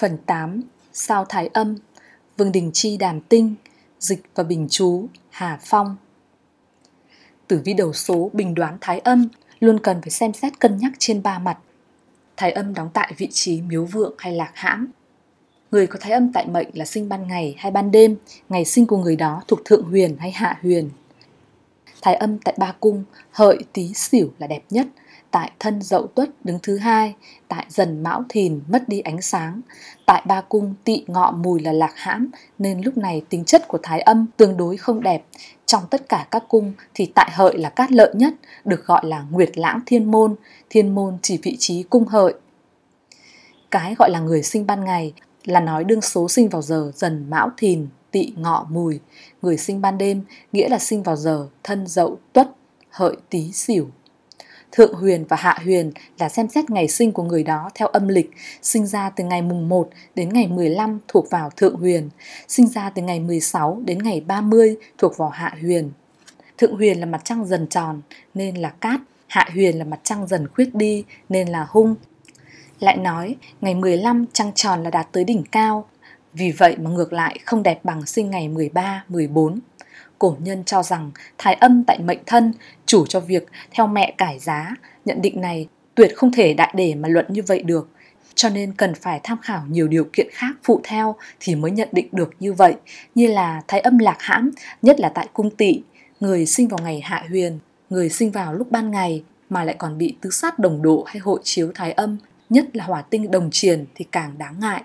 Phần 8 Sao Thái Âm Vương Đình Chi Đàm Tinh Dịch và Bình Chú Hà Phong Tử vi đầu số bình đoán Thái Âm luôn cần phải xem xét cân nhắc trên ba mặt. Thái Âm đóng tại vị trí miếu vượng hay lạc hãm. Người có thái âm tại mệnh là sinh ban ngày hay ban đêm, ngày sinh của người đó thuộc thượng huyền hay hạ huyền. Thái âm tại ba cung, hợi, tý, xỉu là đẹp nhất, tại thân dậu tuất đứng thứ hai, tại dần mão thìn mất đi ánh sáng, tại ba cung tị ngọ mùi là lạc hãm nên lúc này tính chất của thái âm tương đối không đẹp. Trong tất cả các cung thì tại hợi là cát lợi nhất, được gọi là nguyệt lãng thiên môn, thiên môn chỉ vị trí cung hợi. Cái gọi là người sinh ban ngày là nói đương số sinh vào giờ dần mão thìn, tị ngọ mùi, người sinh ban đêm nghĩa là sinh vào giờ thân dậu tuất, hợi tý xỉu. Thượng huyền và hạ huyền là xem xét ngày sinh của người đó theo âm lịch, sinh ra từ ngày mùng 1 đến ngày 15 thuộc vào thượng huyền, sinh ra từ ngày 16 đến ngày 30 thuộc vào hạ huyền. Thượng huyền là mặt trăng dần tròn nên là cát, hạ huyền là mặt trăng dần khuyết đi nên là hung. Lại nói, ngày 15 trăng tròn là đạt tới đỉnh cao, vì vậy mà ngược lại không đẹp bằng sinh ngày 13, 14 cổ nhân cho rằng thái âm tại mệnh thân chủ cho việc theo mẹ cải giá. Nhận định này tuyệt không thể đại để mà luận như vậy được. Cho nên cần phải tham khảo nhiều điều kiện khác phụ theo thì mới nhận định được như vậy, như là thái âm lạc hãm, nhất là tại cung tỵ, người sinh vào ngày hạ huyền, người sinh vào lúc ban ngày mà lại còn bị tứ sát đồng độ hay hội chiếu thái âm, nhất là hỏa tinh đồng triền thì càng đáng ngại.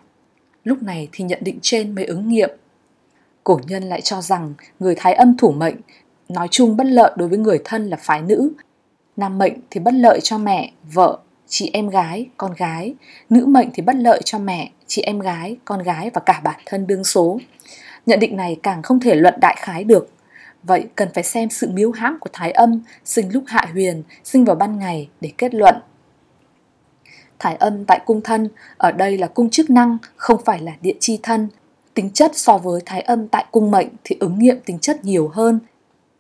Lúc này thì nhận định trên mới ứng nghiệm Cổ nhân lại cho rằng người thái âm thủ mệnh nói chung bất lợi đối với người thân là phái nữ. Nam mệnh thì bất lợi cho mẹ, vợ, chị em gái, con gái. Nữ mệnh thì bất lợi cho mẹ, chị em gái, con gái và cả bản thân đương số. Nhận định này càng không thể luận đại khái được. Vậy cần phải xem sự miếu hãm của thái âm sinh lúc hạ huyền, sinh vào ban ngày để kết luận. Thái âm tại cung thân, ở đây là cung chức năng, không phải là địa chi thân, tính chất so với thái âm tại cung mệnh thì ứng nghiệm tính chất nhiều hơn.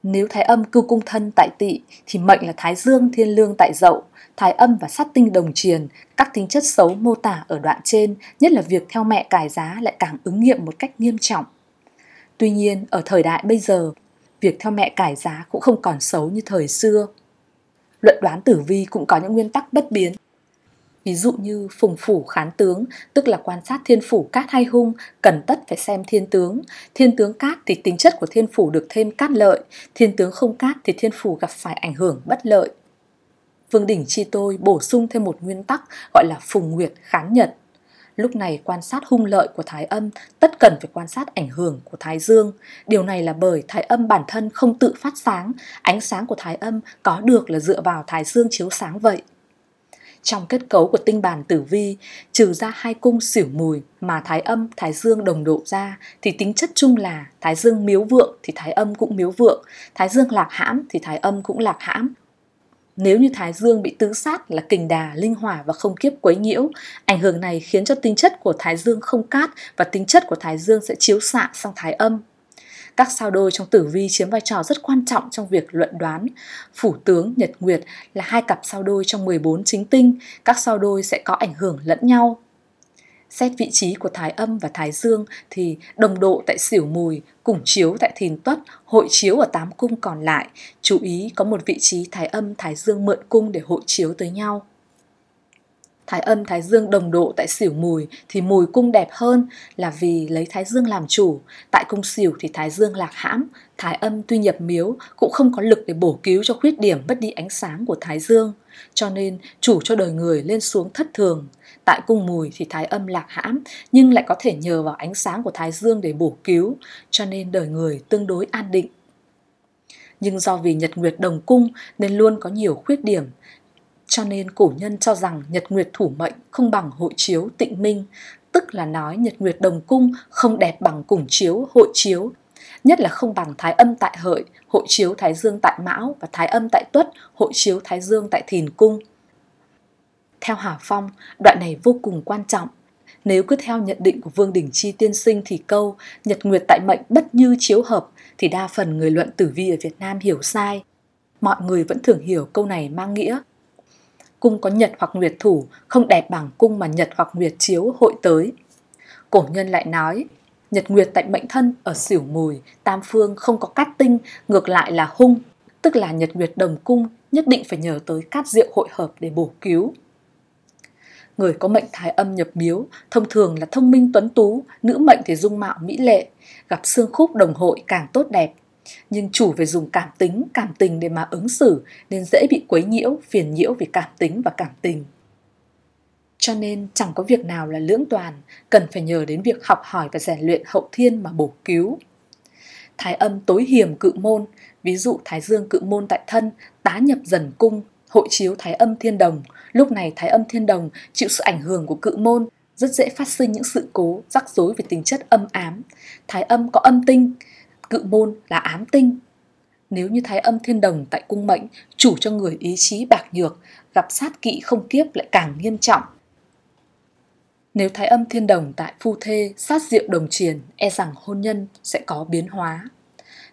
Nếu thái âm cư cung thân tại tỵ thì mệnh là thái dương thiên lương tại dậu, thái âm và sát tinh đồng triền, các tính chất xấu mô tả ở đoạn trên, nhất là việc theo mẹ cải giá lại càng ứng nghiệm một cách nghiêm trọng. Tuy nhiên, ở thời đại bây giờ, việc theo mẹ cải giá cũng không còn xấu như thời xưa. Luận đoán tử vi cũng có những nguyên tắc bất biến Ví dụ như phùng phủ khán tướng, tức là quan sát thiên phủ cát hay hung, cần tất phải xem thiên tướng. Thiên tướng cát thì tính chất của thiên phủ được thêm cát lợi, thiên tướng không cát thì thiên phủ gặp phải ảnh hưởng bất lợi. Vương Đỉnh Chi Tôi bổ sung thêm một nguyên tắc gọi là phùng nguyệt khán nhật. Lúc này quan sát hung lợi của thái âm, tất cần phải quan sát ảnh hưởng của thái dương. Điều này là bởi thái âm bản thân không tự phát sáng, ánh sáng của thái âm có được là dựa vào thái dương chiếu sáng vậy. Trong kết cấu của tinh bản tử vi, trừ ra hai cung xỉu mùi mà thái âm, thái dương đồng độ ra thì tính chất chung là thái dương miếu vượng thì thái âm cũng miếu vượng, thái dương lạc hãm thì thái âm cũng lạc hãm. Nếu như thái dương bị tứ sát là kình đà, linh hỏa và không kiếp quấy nhiễu, ảnh hưởng này khiến cho tính chất của thái dương không cát và tính chất của thái dương sẽ chiếu xạ sang thái âm các sao đôi trong tử vi chiếm vai trò rất quan trọng trong việc luận đoán. Phủ tướng, nhật nguyệt là hai cặp sao đôi trong 14 chính tinh, các sao đôi sẽ có ảnh hưởng lẫn nhau. Xét vị trí của thái âm và thái dương thì đồng độ tại xỉu mùi, cùng chiếu tại thìn tuất, hội chiếu ở tám cung còn lại. Chú ý có một vị trí thái âm, thái dương mượn cung để hội chiếu tới nhau. Thái âm Thái Dương đồng độ tại xỉu mùi thì mùi cung đẹp hơn là vì lấy Thái Dương làm chủ. Tại cung xỉu thì Thái Dương lạc hãm, Thái âm tuy nhập miếu cũng không có lực để bổ cứu cho khuyết điểm mất đi ánh sáng của Thái Dương. Cho nên chủ cho đời người lên xuống thất thường. Tại cung mùi thì Thái âm lạc hãm nhưng lại có thể nhờ vào ánh sáng của Thái Dương để bổ cứu. Cho nên đời người tương đối an định nhưng do vì nhật nguyệt đồng cung nên luôn có nhiều khuyết điểm cho nên cổ nhân cho rằng nhật nguyệt thủ mệnh không bằng hội chiếu tịnh minh, tức là nói nhật nguyệt đồng cung không đẹp bằng cùng chiếu hội chiếu, nhất là không bằng thái âm tại hợi, hội chiếu thái dương tại mão và thái âm tại tuất, hội chiếu thái dương tại thìn cung. Theo Hà Phong, đoạn này vô cùng quan trọng. Nếu cứ theo nhận định của Vương Đình Chi tiên sinh thì câu Nhật Nguyệt tại mệnh bất như chiếu hợp thì đa phần người luận tử vi ở Việt Nam hiểu sai. Mọi người vẫn thường hiểu câu này mang nghĩa cung có nhật hoặc nguyệt thủ không đẹp bằng cung mà nhật hoặc nguyệt chiếu hội tới. cổ nhân lại nói Nhật Nguyệt tại mệnh thân ở xỉu mùi, tam phương không có cát tinh, ngược lại là hung, tức là Nhật Nguyệt đồng cung nhất định phải nhờ tới cát diệu hội hợp để bổ cứu. Người có mệnh thái âm nhập miếu, thông thường là thông minh tuấn tú, nữ mệnh thì dung mạo mỹ lệ, gặp xương khúc đồng hội càng tốt đẹp. Nhưng chủ phải dùng cảm tính, cảm tình để mà ứng xử nên dễ bị quấy nhiễu, phiền nhiễu vì cảm tính và cảm tình. Cho nên chẳng có việc nào là lưỡng toàn, cần phải nhờ đến việc học hỏi và rèn luyện hậu thiên mà bổ cứu. Thái âm tối hiểm cự môn, ví dụ Thái Dương cự môn tại thân, tá nhập dần cung, hội chiếu Thái âm thiên đồng. Lúc này Thái âm thiên đồng chịu sự ảnh hưởng của cự môn, rất dễ phát sinh những sự cố, rắc rối về tính chất âm ám. Thái âm có âm tinh, cự môn là ám tinh. Nếu như thái âm thiên đồng tại cung mệnh chủ cho người ý chí bạc nhược, gặp sát kỵ không kiếp lại càng nghiêm trọng. Nếu thái âm thiên đồng tại phu thê sát diệu đồng triền, e rằng hôn nhân sẽ có biến hóa.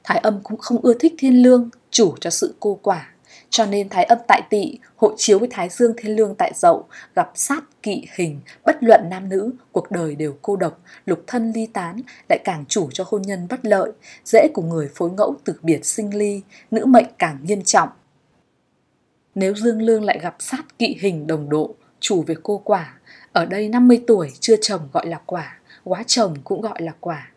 Thái âm cũng không ưa thích thiên lương, chủ cho sự cô quả. Cho nên thái âm tại tỵ hộ chiếu với thái dương thiên lương tại dậu, gặp sát kỵ hình, bất luận nam nữ, cuộc đời đều cô độc, lục thân ly tán, lại càng chủ cho hôn nhân bất lợi, dễ của người phối ngẫu từ biệt sinh ly, nữ mệnh càng nghiêm trọng. Nếu dương lương lại gặp sát kỵ hình đồng độ, chủ về cô quả, ở đây 50 tuổi chưa chồng gọi là quả, quá chồng cũng gọi là quả.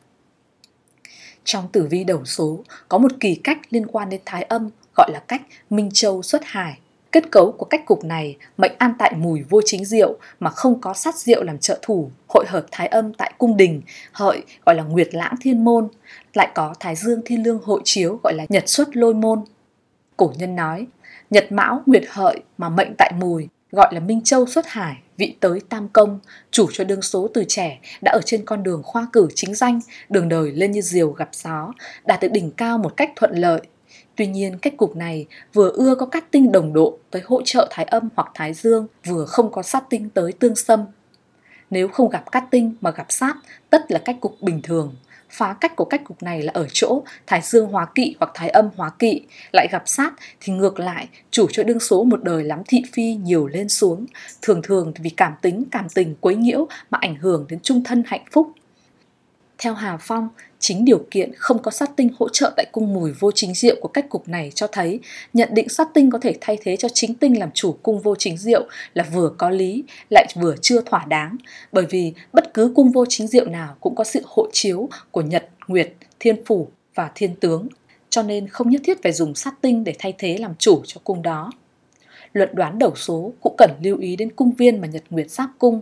Trong tử vi đầu số có một kỳ cách liên quan đến thái âm gọi là cách Minh Châu xuất hải. Kết cấu của cách cục này mệnh an tại mùi vô chính diệu mà không có sát diệu làm trợ thủ, hội hợp thái âm tại cung đình, hợi gọi là nguyệt lãng thiên môn, lại có thái dương thiên lương hội chiếu gọi là nhật xuất lôi môn. Cổ nhân nói, nhật mão nguyệt hợi mà mệnh tại mùi gọi là Minh Châu xuất hải, vị tới tam công, chủ cho đương số từ trẻ đã ở trên con đường khoa cử chính danh, đường đời lên như diều gặp gió, đạt được đỉnh cao một cách thuận lợi, Tuy nhiên, cách cục này vừa ưa có cát tinh đồng độ tới hỗ trợ thái âm hoặc thái dương, vừa không có sát tinh tới tương xâm. Nếu không gặp cát tinh mà gặp sát, tất là cách cục bình thường. Phá cách của cách cục này là ở chỗ thái dương hóa kỵ hoặc thái âm hóa kỵ, lại gặp sát thì ngược lại, chủ cho đương số một đời lắm thị phi nhiều lên xuống, thường thường vì cảm tính, cảm tình quấy nhiễu mà ảnh hưởng đến trung thân hạnh phúc. Theo Hà Phong, Chính điều kiện không có sát tinh hỗ trợ tại cung mùi vô chính diệu của cách cục này cho thấy nhận định sát tinh có thể thay thế cho chính tinh làm chủ cung vô chính diệu là vừa có lý lại vừa chưa thỏa đáng bởi vì bất cứ cung vô chính diệu nào cũng có sự hộ chiếu của nhật, nguyệt, thiên phủ và thiên tướng cho nên không nhất thiết phải dùng sát tinh để thay thế làm chủ cho cung đó. Luận đoán đầu số cũng cần lưu ý đến cung viên mà nhật nguyệt giáp cung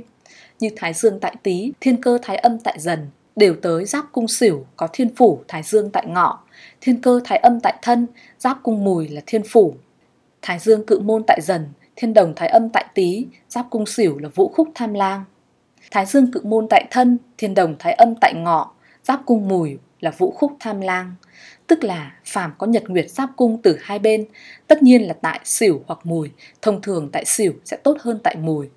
như Thái Dương tại Tý, Thiên Cơ Thái Âm tại Dần, đều tới giáp cung xỉu có thiên phủ thái dương tại ngọ, thiên cơ thái âm tại thân, giáp cung mùi là thiên phủ. Thái dương cự môn tại dần, thiên đồng thái âm tại tý, giáp cung xỉu là vũ khúc tham lang. Thái dương cự môn tại thân, thiên đồng thái âm tại ngọ, giáp cung mùi là vũ khúc tham lang. Tức là phàm có nhật nguyệt giáp cung từ hai bên, tất nhiên là tại xỉu hoặc mùi, thông thường tại xỉu sẽ tốt hơn tại mùi.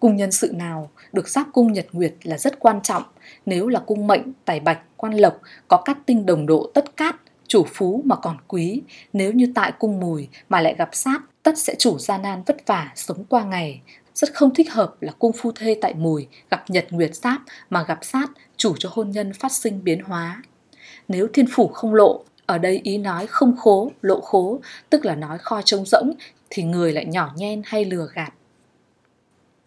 Cung nhân sự nào được giáp cung nhật nguyệt là rất quan trọng nếu là cung mệnh, tài bạch, quan lộc có cát tinh đồng độ tất cát, chủ phú mà còn quý, nếu như tại cung mùi mà lại gặp sát, tất sẽ chủ gian nan vất vả sống qua ngày. Rất không thích hợp là cung phu thê tại mùi gặp nhật nguyệt giáp mà gặp sát chủ cho hôn nhân phát sinh biến hóa. Nếu thiên phủ không lộ, ở đây ý nói không khố, lộ khố, tức là nói kho trống rỗng thì người lại nhỏ nhen hay lừa gạt.